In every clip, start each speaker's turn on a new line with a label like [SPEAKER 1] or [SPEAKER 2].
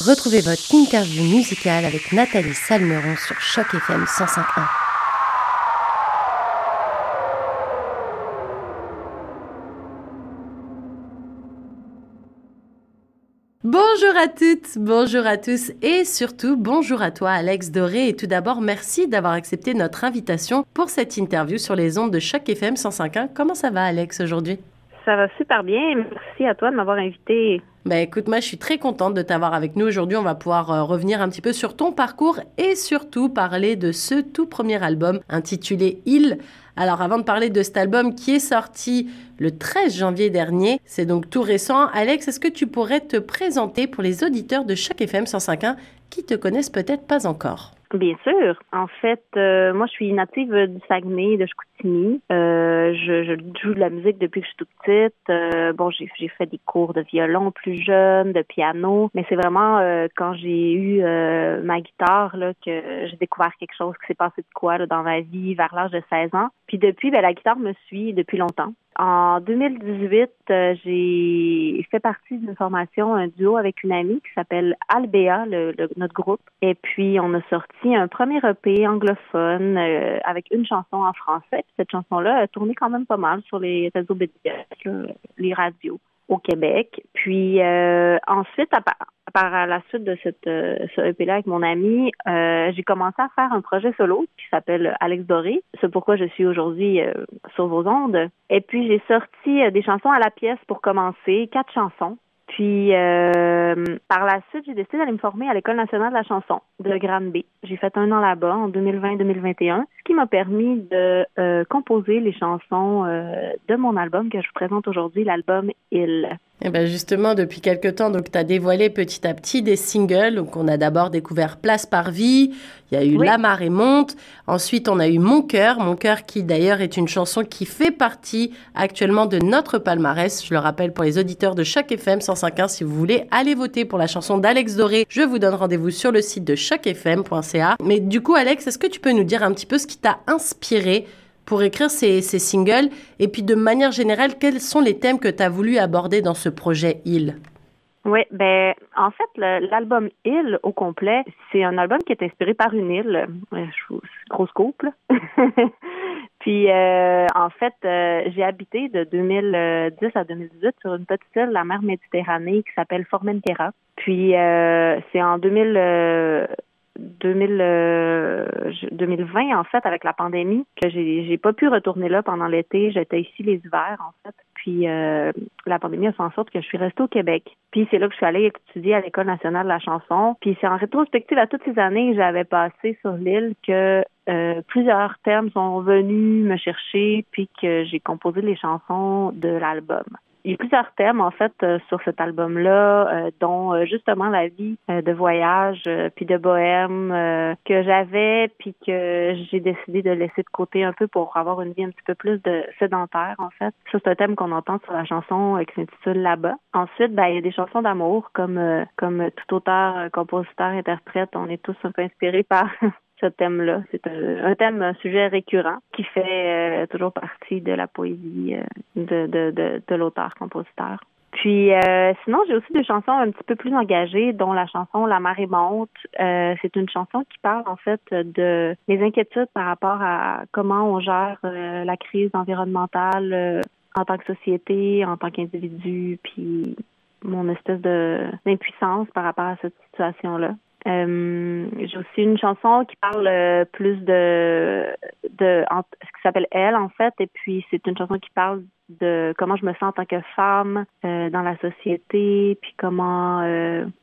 [SPEAKER 1] Retrouvez votre interview musicale avec Nathalie Salmeron sur Choc FM 105.1. Bonjour à toutes, bonjour à tous et surtout bonjour à toi Alex Doré et tout d'abord merci d'avoir accepté notre invitation pour cette interview sur les ondes de Choc FM 105.1. Comment ça va Alex aujourd'hui?
[SPEAKER 2] Ça va super bien, merci à toi de m'avoir invité.
[SPEAKER 1] Ben écoute, moi je suis très contente de t'avoir avec nous aujourd'hui. On va pouvoir euh, revenir un petit peu sur ton parcours et surtout parler de ce tout premier album intitulé Il alors avant de parler de cet album qui est sorti le 13 janvier dernier, c'est donc tout récent, Alex, est-ce que tu pourrais te présenter pour les auditeurs de chaque FM 105.1 qui te connaissent peut-être pas encore?
[SPEAKER 2] Bien sûr. En fait, euh, moi, je suis native du Saguenay, de Chicoutimi. Euh, je, je, joue de la musique depuis que je suis toute petite. Euh, bon, j'ai, j'ai fait des cours de violon plus jeune, de piano, mais c'est vraiment euh, quand j'ai eu euh, ma guitare là que j'ai découvert quelque chose qui s'est passé de quoi là, dans ma vie vers l'âge de 16 ans. Puis depuis, ben, la guitare me suit depuis longtemps. En 2018, euh, j'ai fait partie d'une formation, un duo avec une amie qui s'appelle Albea, le, notre groupe. Et puis, on a sorti un premier EP anglophone euh, avec une chanson en français. Cette chanson-là a tourné quand même pas mal sur les réseaux médias, les radios au Québec. Puis euh, ensuite, à, par la suite de cette euh, ce EP-là avec mon ami, euh, j'ai commencé à faire un projet solo qui s'appelle Alex Doré. C'est pourquoi je suis aujourd'hui euh, sur vos ondes. Et puis j'ai sorti des chansons à la pièce pour commencer, quatre chansons. Puis euh, par la suite, j'ai décidé d'aller me former à l'École nationale de la chanson de Granby. J'ai fait un an là-bas en 2020-2021, ce qui m'a permis de euh, composer les chansons euh, de mon album que je vous présente aujourd'hui, l'album Il.
[SPEAKER 1] Et eh ben justement, depuis quelque temps, tu as dévoilé petit à petit des singles. Donc on a d'abord découvert Place par vie, il y a eu La marée monte, ensuite on a eu Mon cœur, Mon cœur qui d'ailleurs est une chanson qui fait partie actuellement de notre palmarès. Je le rappelle pour les auditeurs de chaque FM 105.1 si vous voulez aller voter pour la chanson d'Alex Doré, je vous donne rendez-vous sur le site de chacfm.ca. Mais du coup Alex, est-ce que tu peux nous dire un petit peu ce qui t'a inspiré pour écrire ces, singles Et puis de manière générale, quels sont les thèmes que tu as voulu aborder dans ce projet Il
[SPEAKER 2] oui, ben en fait, l'album Il au complet, c'est un album qui est inspiré par une île. Euh, grosse couple. Puis euh, en fait, euh, j'ai habité de 2010 à 2018 sur une petite île, la mer Méditerranée, qui s'appelle Formentera. Puis c'est en 2000 2000, 2020, euh, en fait, avec la pandémie, que j'ai, j'ai pas pu retourner là pendant l'été. J'étais ici les hivers, en fait. Puis euh, la pandémie a fait en sorte que je suis restée au Québec. Puis c'est là que je suis allée étudier à l'École nationale de la chanson. Puis c'est en rétrospective à toutes ces années que j'avais passé sur l'île que euh, plusieurs thèmes sont venus me chercher, puis que j'ai composé les chansons de l'album il y a plusieurs thèmes en fait euh, sur cet album-là, euh, dont euh, justement la vie de voyage puis de bohème que j'avais puis que j'ai décidé de laisser de côté un peu pour avoir une vie un petit peu plus de sédentaire en fait. Ça c'est un thème qu'on entend sur la chanson qui s'intitule Là-bas. Ensuite, ben il y a des chansons d'amour comme comme tout auteur, compositeur, interprète, on est tous un peu inspirés par ce thème-là. C'est un, thème, un sujet récurrent qui fait euh, toujours partie de la poésie euh, de, de, de, de l'auteur-compositeur. Puis euh, sinon, j'ai aussi des chansons un petit peu plus engagées, dont la chanson La marée monte. c'est une chanson qui parle en fait de mes inquiétudes par rapport à comment on gère la crise environnementale en tant que société, en tant qu'individu, puis mon espèce de d'impuissance par rapport à cette situation-là. Euh, j'ai aussi une chanson qui parle euh, plus de ce qui s'appelle Elle en fait et puis c'est une chanson qui parle de comment je me sens en tant que femme euh, dans la société puis comment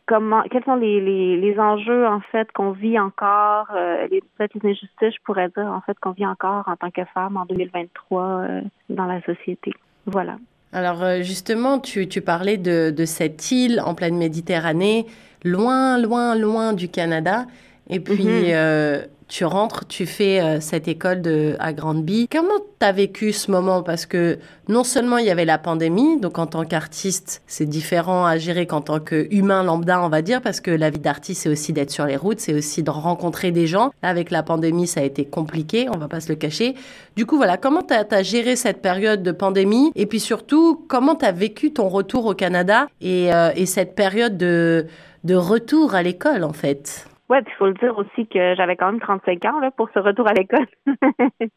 [SPEAKER 2] comment quels sont les, les, enjeux en fait qu'on vit encore les peut-être les injustices je pourrais dire en fait qu'on vit encore en tant que femme en 2023 dans la société. Voilà.
[SPEAKER 1] Alors justement tu, tu parlais de cette île en pleine Méditerranée loin, loin, loin du Canada. Et puis, mhm. euh, tu rentres, tu fais euh, cette école de, à Grande-Bille. Comment tu as vécu ce moment? Parce que non seulement il y avait la pandémie, donc en tant qu'artiste, c'est différent à gérer qu'en tant qu'humain lambda, on va dire, parce que la vie d'artiste, c'est aussi d'être sur les routes, c'est aussi de rencontrer des gens. Là, avec la pandémie, ça a été compliqué, on va pas se le cacher. Du coup, voilà, comment tu as, géré cette période de pandémie? Et puis surtout, comment tu as vécu ton retour au Canada et, euh, et cette période de, de retour à l'école, en fait?
[SPEAKER 2] Ouais, puis il faut le dire aussi que j'avais quand même 35 ans là, pour ce retour à l'école.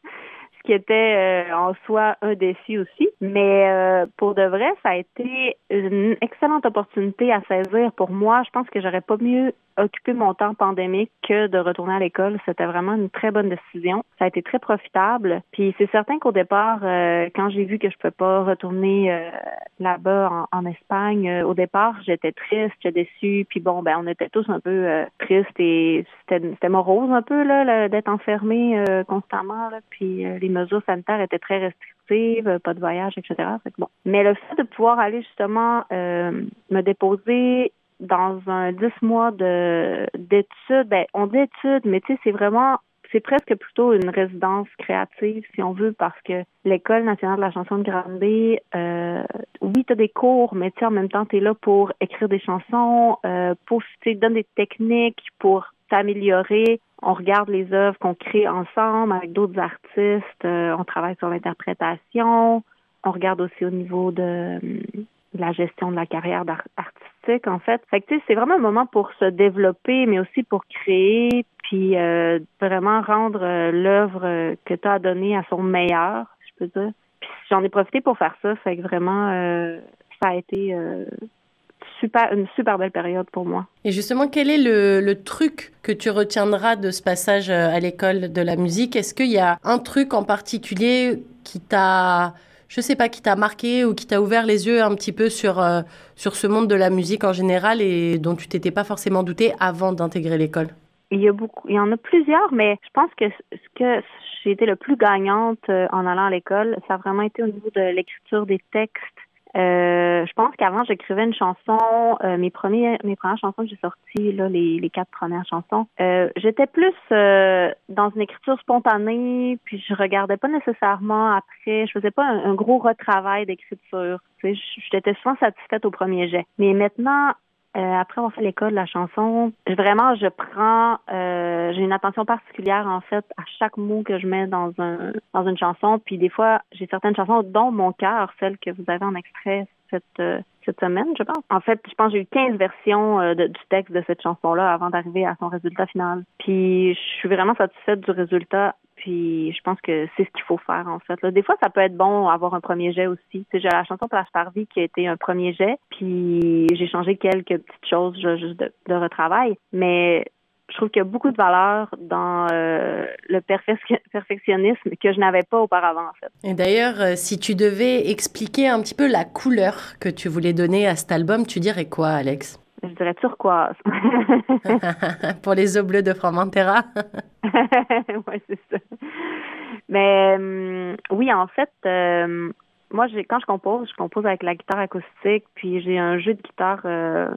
[SPEAKER 2] qui était euh, en soi un défi aussi. Mais euh, pour de vrai, ça a été une excellente opportunité à saisir pour moi. Je pense que j'aurais pas mieux occupé mon temps pandémique que de retourner à l'école. C'était vraiment une très bonne décision. Ça a été très profitable. Puis c'est certain qu'au départ, euh, quand j'ai vu que je peux pas retourner là-bas en, Espagne, au départ, j'étais triste, j'étais déçue. Puis bon, ben on était tous un peu tristes et c'était morose un peu là, d'être enfermé constamment. Là. Puis les mesures sanitaires étaient très restrictives, pas de voyage, etc. Mais le fait de pouvoir aller justement euh, me déposer dans un 10 mois de d'études, ben, on dit études, mais tu sais, c'est vraiment c'est presque plutôt une résidence créative, si on veut, parce que l'École nationale de la chanson de Granby, euh, oui, tu as des cours, mais tu en même temps, tu es là pour écrire des chansons, euh, pour, tu des techniques pour s'améliorer. On regarde les œuvres qu'on crée ensemble avec d'autres artistes. Euh, on travaille sur l'interprétation. On regarde aussi au niveau de, la gestion de la carrière artistique, en fait. Fait que, c'est vraiment un moment pour se développer, mais aussi pour créer, puis euh, vraiment rendre euh, l'œuvre que tu as donnée à son meilleur, je peux dire. Puis j'en ai profité pour faire ça. Fait que vraiment, ça a été super, une super belle période pour moi.
[SPEAKER 1] Et justement, quel est le, truc que tu retiendras de ce passage euh, à l'école de la musique? Est-ce qu'il y a un truc en particulier qui t'a, je sais pas, qui t'a marqué ou qui t'a ouvert les yeux un petit peu sur, euh, sur ce monde de la musique en général et dont tu t'étais pas forcément douté avant d'intégrer l'école?
[SPEAKER 2] Il y a beaucoup, il y en a plusieurs, mais je pense que ce que j'ai été le plus gagnante euh, en allant à l'école, ça a vraiment été au niveau de l'écriture des textes euh, je pense qu'avant j'écrivais une chanson, euh, mes premiers, mes premières chansons que j'ai sorties, là, les, les quatre premières chansons, euh, j'étais plus dans une écriture spontanée, puis je regardais pas nécessairement après, je faisais pas un, gros retravail d'écriture. J'étais souvent satisfaite au premier jet. Mais maintenant, euh, après avoir fait l'école de la chanson, vraiment, je prends, euh, j'ai une attention particulière en fait à chaque mot que je mets dans un dans une chanson. Puis des fois, j'ai certaines chansons, dont Mon cœur, celle que vous avez en extrait cette euh, cette semaine, je pense. En fait, je pense que j'ai eu 15 versions de, du texte de cette chanson-là avant d'arriver à son résultat final. Puis je suis vraiment satisfaite du résultat puis je pense que c'est ce qu'il faut faire en fait. Des fois, ça peut être bon avoir un premier jet aussi. J'ai la chanson Place par qui a été un premier jet, puis j'ai changé quelques petites choses juste de, de retravail. Mais je trouve qu'il y a beaucoup de valeur dans euh, le perfectionnisme que je n'avais pas auparavant en fait.
[SPEAKER 1] Et d'ailleurs, euh, si tu devais expliquer un petit peu la couleur que tu voulais donner à cet album, tu dirais quoi, Alex?
[SPEAKER 2] Je dirais turquoise.
[SPEAKER 1] Pour les eaux bleues de Fromentera.
[SPEAKER 2] oui, c'est ça. Mais euh, oui, en fait, euh, moi, j'ai quand je compose, je compose avec la guitare acoustique, puis j'ai un jeu de guitare euh,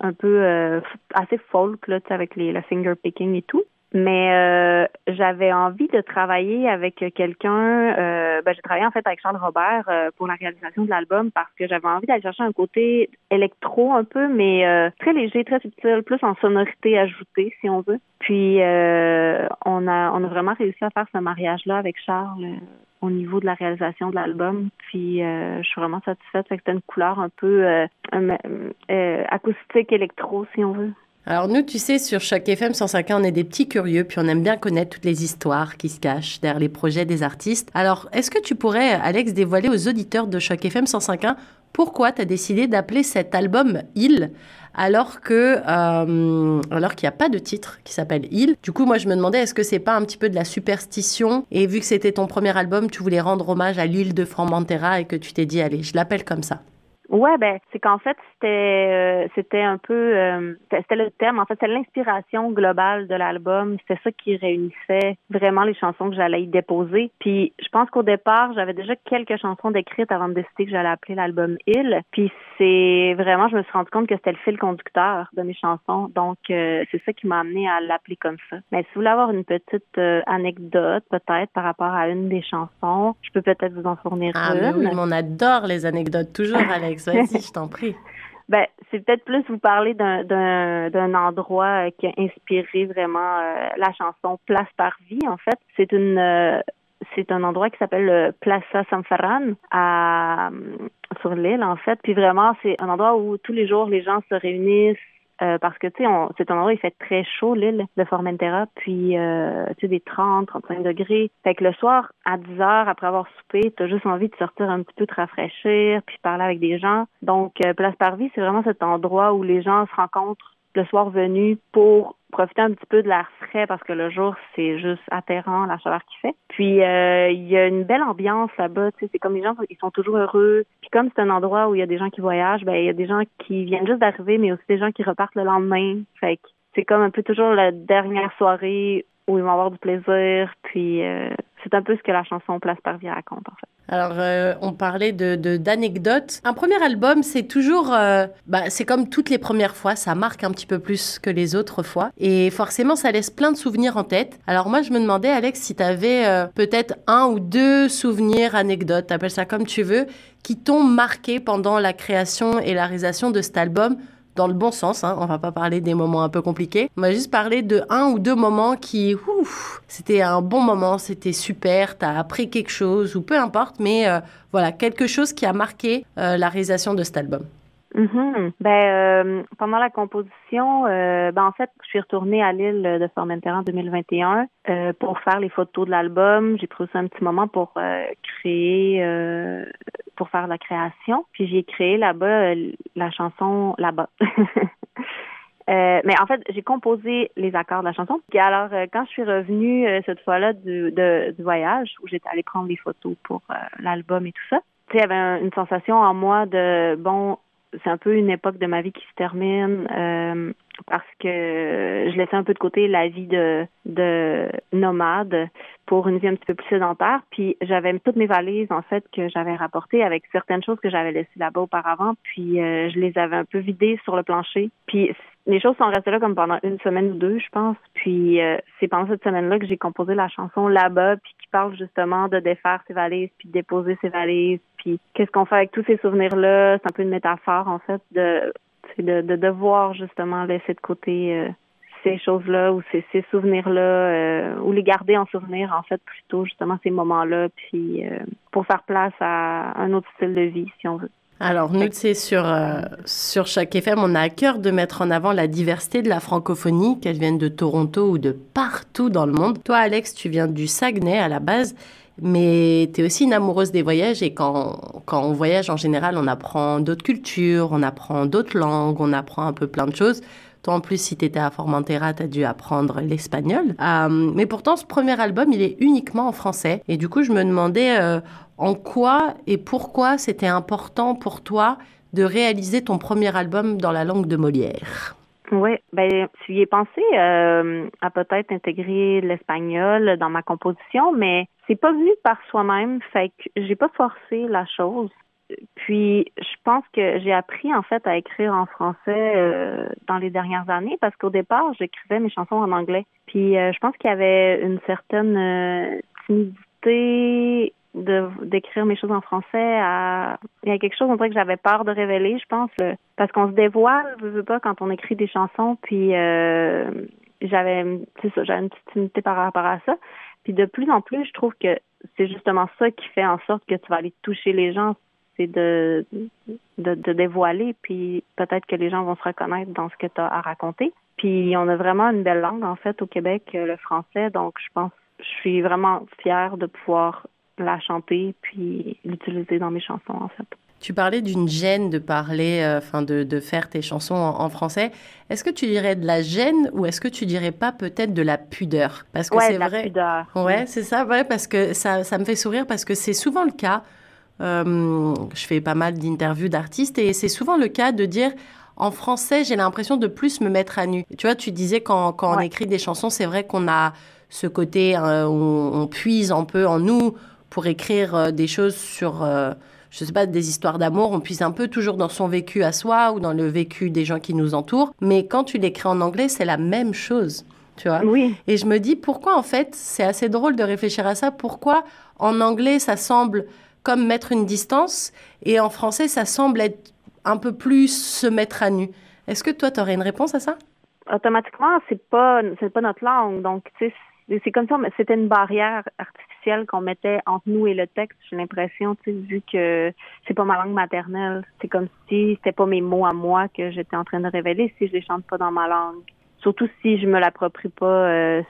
[SPEAKER 2] un peu assez folk, là, avec les, le finger picking et tout. Mais euh, j'avais envie de travailler avec quelqu'un. Euh, ben, j'ai travaillé en fait avec Charles Robert euh, pour la réalisation de l'album parce que j'avais envie d'aller chercher un côté électro un peu, mais euh, très léger, très subtil, plus en sonorité ajoutée si on veut. Puis on a on a vraiment réussi à faire ce mariage-là avec Charles au niveau de la réalisation de l'album. Puis je suis vraiment satisfaite. C'était une couleur un peu acoustique électro si on veut.
[SPEAKER 1] Alors nous, tu sais, sur chaque FM 105.1, on est des petits curieux, puis on aime bien connaître toutes les histoires qui se cachent derrière les projets des artistes. Alors, est-ce que tu pourrais, Alex, dévoiler aux auditeurs de chaque FM 105.1 pourquoi tu as décidé d'appeler cet album Il alors que euh, alors qu'il n'y a pas de titre qui s'appelle Il? Du coup, moi, je me demandais est-ce que c'est pas un petit peu de la superstition? Et vu que c'était ton premier album, tu voulais rendre hommage à l'île de Fromentera et que tu t'es dit allez, je l'appelle comme ça.
[SPEAKER 2] Ouais, ben c'est qu'en fait c'était euh, c'était un peu euh, c'était le thème. En fait, c'est l'inspiration globale de l'album. C'était ça qui réunissait vraiment les chansons que j'allais y déposer. Puis je pense qu'au départ, j'avais déjà quelques chansons décrites avant de décider que j'allais appeler l'album Il. Puis c'est vraiment, je me suis rendu compte que c'était le fil conducteur de mes chansons. Donc euh, c'est ça qui m'a amené à l'appeler comme ça. Mais si vous voulez avoir une petite anecdote peut-être par rapport à une des chansons, je peux peut-être vous en fournir
[SPEAKER 1] ah,
[SPEAKER 2] une.
[SPEAKER 1] Ah oui, on adore les anecdotes toujours, Alex. Je t'en prie.
[SPEAKER 2] Ben, c'est peut-être plus vous parler d'un endroit euh, qui a inspiré vraiment euh, la chanson Place par vie. En fait, c'est une euh, c'est un endroit qui s'appelle Plaza San Ferran à sur l'île en fait. Puis vraiment, c'est un endroit où tous les jours les gens se réunissent, euh, parce que, tu sais, c'est un endroit il fait très chaud, l'île de Formentera, puis, euh, tu sais, des 30, 35 degrés. Fait que le soir, à 10 heures, après avoir soupé, t'as juste envie de sortir un petit peu, te rafraîchir, puis parler avec des gens. Donc, euh, Place Parvis, c'est vraiment cet endroit où les gens se rencontrent le soir venu pour profiter un petit peu de l'air frais parce que le jour, c'est juste atterrant, la chaleur qu'il fait. Puis, euh, il y a une belle ambiance là-bas. Tu sais, c'est comme les gens, ils sont toujours heureux. Puis, comme c'est un endroit où il y a des gens qui voyagent, ben il y a des gens qui viennent juste d'arriver, mais aussi des gens qui repartent le lendemain. Fait que c'est comme un peu toujours la dernière soirée où ils vont avoir du plaisir. Puis, euh, c'est un peu ce que la chanson Place par vie raconte, en fait.
[SPEAKER 1] Alors, euh, on parlait de d'anecdotes. un premier album, c'est toujours, euh, bah, c'est comme toutes les premières fois, ça marque un petit peu plus que les autres fois, et forcément, ça laisse plein de souvenirs en tête. Alors moi, je me demandais, Alex, si tu avais euh, peut-être un ou deux souvenirs, anecdotes, appelle ça comme tu veux, qui t'ont marqué pendant la création et la réalisation de cet album dans le bon sens. Hein. On va pas parler des moments un peu compliqués. On va juste parler de un ou deux moments qui, ouf, c'était un bon moment, c'était super, t'as appris quelque chose ou peu importe, mais euh, voilà, quelque chose qui a marqué euh, la réalisation de cet album.
[SPEAKER 2] Mm-hmm. Ben, euh, pendant la composition, ben en fait, je suis retournée à l'île de Formentera en 2021 euh, pour faire les photos de l'album. J'ai pris aussi un petit moment pour créer, pour faire la création. Puis j'ai créé là-bas la chanson là-bas. mais en fait, j'ai composé les accords de la chanson. Puis alors, quand je suis revenue cette fois-là du, du voyage, où j'étais allée prendre les photos pour l'album et tout ça, tu sais, il y avait une sensation en moi de bon, c'est un peu une époque de ma vie qui se termine euh, parce que je laissais un peu de côté la vie de, de nomade pour une vie un petit peu plus sédentaire. Puis j'avais toutes mes valises en fait que j'avais rapportées avec certaines choses que j'avais laissées là-bas auparavant. Puis euh, je les avais un peu vidées sur le plancher. Puis les choses sont restées là comme pendant une semaine ou deux, je pense. Puis euh, c'est pendant cette semaine-là que j'ai composé la chanson là-bas, qui parle justement de défaire ses valises, puis de déposer ses valises, puis qu'est-ce qu'on fait avec tous ces souvenirs-là? C'est un peu une métaphore en fait de de, de devoir justement laisser de côté euh, ces choses-là ou ces, ces souvenirs-là euh, ou les garder en souvenir en fait plutôt justement ces moments-là, puis pour faire place à un autre style de vie si on veut.
[SPEAKER 1] Alors, nous, c'est sur, euh, sur chaque FM, on a à cœur de mettre en avant la diversité de la francophonie, qu'elle vienne de Toronto ou de partout dans le monde. Toi, Alex, tu viens du Saguenay à la base, mais tu es aussi une amoureuse des voyages et quand, quand on voyage en général, on apprend d'autres cultures, on apprend d'autres langues, on apprend un peu plein de choses. En plus, si tu étais à Formentera, tu as dû apprendre l'espagnol. Euh, mais pourtant, ce premier album, il est uniquement en français. Et du coup, je me demandais, euh, en quoi et pourquoi c'était important pour toi de réaliser ton premier album dans la langue de Molière?
[SPEAKER 2] Oui, ben tu y ai pensé euh, à peut-être intégrer l'espagnol dans ma composition, mais c'est pas venu par soi-même, fait que j'ai pas forcé la chose. Puis je pense que j'ai appris en fait à écrire en français euh, dans les dernières années parce qu'au départ j'écrivais mes chansons en anglais. Puis euh, je pense qu'il y avait une certaine timidité de d'écrire mes choses en français à il y a quelque chose on dirait que j'avais peur de révéler je pense parce qu'on se dévoile je veux pas quand on écrit des chansons puis euh, j'avais j'avais une petite timidité par rapport à ça puis de plus en plus je trouve que c'est justement ça qui fait en sorte que tu vas aller toucher les gens c'est de, de de dévoiler puis peut-être que les gens vont se reconnaître dans ce que tu as à raconter puis on a vraiment une belle langue en fait au Québec le français donc je pense je suis vraiment fière de pouvoir la chanter puis l'utiliser dans mes chansons en fait.
[SPEAKER 1] Tu parlais d'une gêne de parler, euh, enfin de, de, faire tes chansons en, français. Est-ce que tu dirais de la gêne ou est-ce que tu dirais pas peut-être de la pudeur?
[SPEAKER 2] Parce que c'est vrai. Pudeur.
[SPEAKER 1] Ouais, c'est ça, ouais, parce que ça, ça me fait sourire parce que c'est souvent le cas je fais pas mal d'interviews d'artistes et c'est souvent le cas de dire en français, j'ai l'impression de plus me mettre à nu. Tu vois, tu disais quand, quand on écrit des chansons, c'est vrai qu'on a ce côté, où on, puise un peu en nous pour écrire des choses sur je sais pas, des histoires d'amour, on puise un peu toujours dans son vécu à soi ou dans le vécu des gens qui nous entourent. Mais quand tu l'écris en anglais, c'est la même chose. Tu vois
[SPEAKER 2] oui.
[SPEAKER 1] Et je me dis pourquoi en fait, c'est assez drôle de réfléchir à ça, pourquoi en anglais ça semble comme mettre une distance et en français ça semble être un peu plus se mettre à nu. Est-ce que toi tu aurais une réponse à ça?
[SPEAKER 2] Automatiquement, c'est pas pas notre langue, donc c'est comme ça, mais c'était une barrière artificielle qu'on mettait entre nous et le texte. J'ai l'impression, vu que c'est pas ma langue maternelle, c'est comme si c'était pas mes mots à moi que j'étais en train de révéler si je les chante pas dans ma langue. Surtout si je me l'approprie pas. Euh,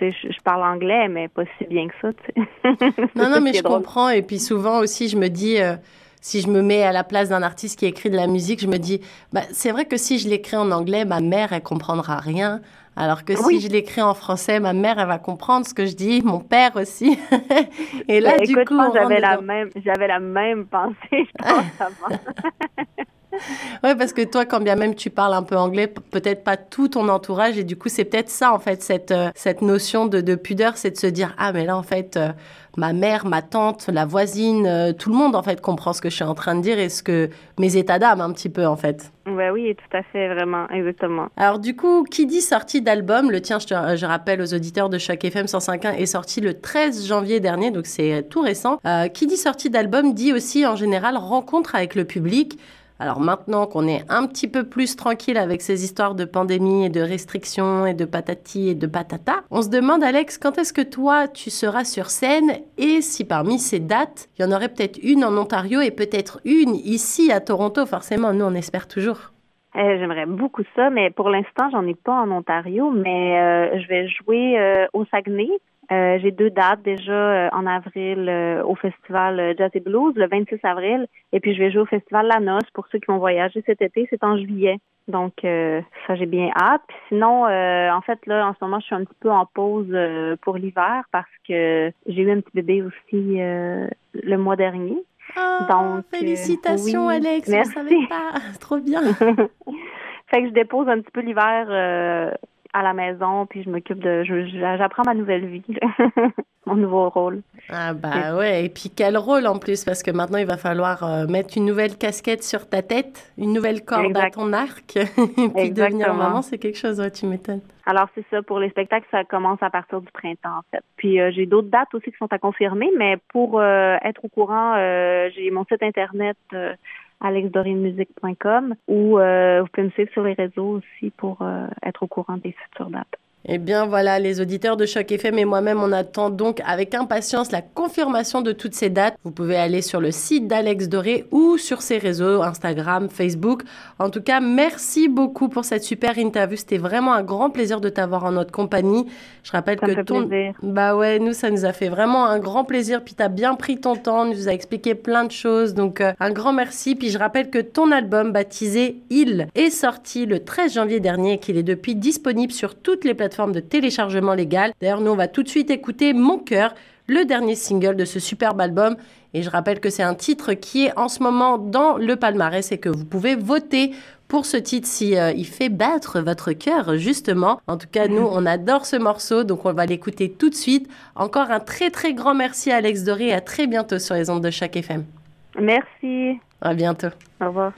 [SPEAKER 2] je, parle anglais, mais pas si bien que ça.
[SPEAKER 1] Non, non, mais je comprends. Et puis souvent aussi, je me dis. Euh, si je me mets à la place d'un artiste qui écrit de la musique, je me dis, bah, c'est vrai que si je l'écris en anglais, ma mère, elle comprendra rien. Alors que si je l'écris en français, ma mère, elle va comprendre ce que je dis, mon père aussi.
[SPEAKER 2] Et là, du coup, j'avais la même, j'avais la même pensée, je pense,
[SPEAKER 1] Oui, parce que toi, quand bien même tu parles un peu anglais, peut-être pas tout ton entourage, et du coup, c'est peut-être ça, en fait, cette, euh, cette notion de, de pudeur, c'est de se dire, ah, mais là, en fait, euh, ma mère, ma tante, la voisine, euh, tout le monde, en fait, comprend ce que je suis en train de dire et ce que mes états d'âme, un petit peu, en fait.
[SPEAKER 2] Ouais, oui, tout à fait, vraiment, exactement.
[SPEAKER 1] Alors, du coup, qui dit sortie d'album, le tien, je, te, je, rappelle aux auditeurs de chaque FM 105.1, est sorti le 13 janvier dernier, donc c'est tout récent. qui dit sortie d'album dit aussi, en général, rencontre avec le public. Alors maintenant qu'on est un petit peu plus tranquille avec ces histoires de pandémie et de restrictions et de patati et de patata, on se demande Alex, quand est-ce que toi tu seras sur scène et si parmi ces dates, il y en aurait peut-être une en Ontario et peut-être une ici à Toronto, forcément, nous on espère toujours.
[SPEAKER 2] Eh, j'aimerais beaucoup ça, mais pour l'instant, j'en ai pas en Ontario, mais euh, je vais jouer euh, au Saguenay euh, j'ai deux dates déjà euh, en avril euh, au festival Jazz et Blues, le 26 avril, et puis je vais jouer au festival La Noce pour ceux qui vont voyager cet été, c'est en juillet. Donc ça j'ai bien hâte. Puis sinon, en fait là en ce moment je suis un petit peu en pause pour l'hiver parce que j'ai eu un petit bébé aussi le mois dernier.
[SPEAKER 1] Oh, Donc félicitations Alex, merci. je savais pas, trop bien.
[SPEAKER 2] fait que je dépose un petit peu l'hiver à la maison, puis je m'occupe de. J'apprends ma nouvelle vie, mon nouveau rôle.
[SPEAKER 1] Ah, bah ouais. Et puis quel rôle en plus, parce que maintenant il va falloir euh, mettre une nouvelle casquette sur ta tête, une nouvelle corde à ton arc. et puis devenir maman, c'est quelque chose, tu m'étonnes.
[SPEAKER 2] Alors c'est ça, pour les spectacles, ça commence à partir du printemps en fait. Puis euh, j'ai d'autres dates aussi qui sont à confirmer, mais pour euh, être au courant, j'ai mon site internet alexdorinmusique.com ou euh, vous pouvez me suivre sur les réseaux aussi pour euh, être au courant des futures dates.
[SPEAKER 1] Eh bien voilà, les auditeurs de Choc FM et moi-même, on attend donc avec impatience la confirmation de toutes ces dates. Vous pouvez aller sur le site d'Alex Doré ou sur ses réseaux, Instagram, Facebook. En tout cas, merci beaucoup pour cette super interview. C'était vraiment un grand plaisir de t'avoir en notre compagnie. Je rappelle
[SPEAKER 2] ça
[SPEAKER 1] que
[SPEAKER 2] ton... Plaisir.
[SPEAKER 1] Bah ouais, nous, ça nous a fait vraiment un grand plaisir. Puis t'as bien pris ton temps, nous a expliqué plein de choses. Donc euh, un grand merci. Puis je rappelle que ton album baptisé Il est sorti le 13 janvier dernier et qu'il est depuis disponible sur toutes les plateformes de téléchargement légal. D'ailleurs, nous, on va tout de suite écouter Mon cœur, le dernier single de ce superbe album. Et je rappelle que c'est un titre qui est en ce moment dans le palmarès et que vous pouvez voter pour ce titre si euh, il fait battre votre cœur justement. En tout cas, nous on adore ce morceau donc on va l'écouter tout de suite. Encore un très très grand merci à Alex Doré et à très bientôt sur les ondes de chaque FM.
[SPEAKER 2] Merci.
[SPEAKER 1] À bientôt.
[SPEAKER 2] Au revoir.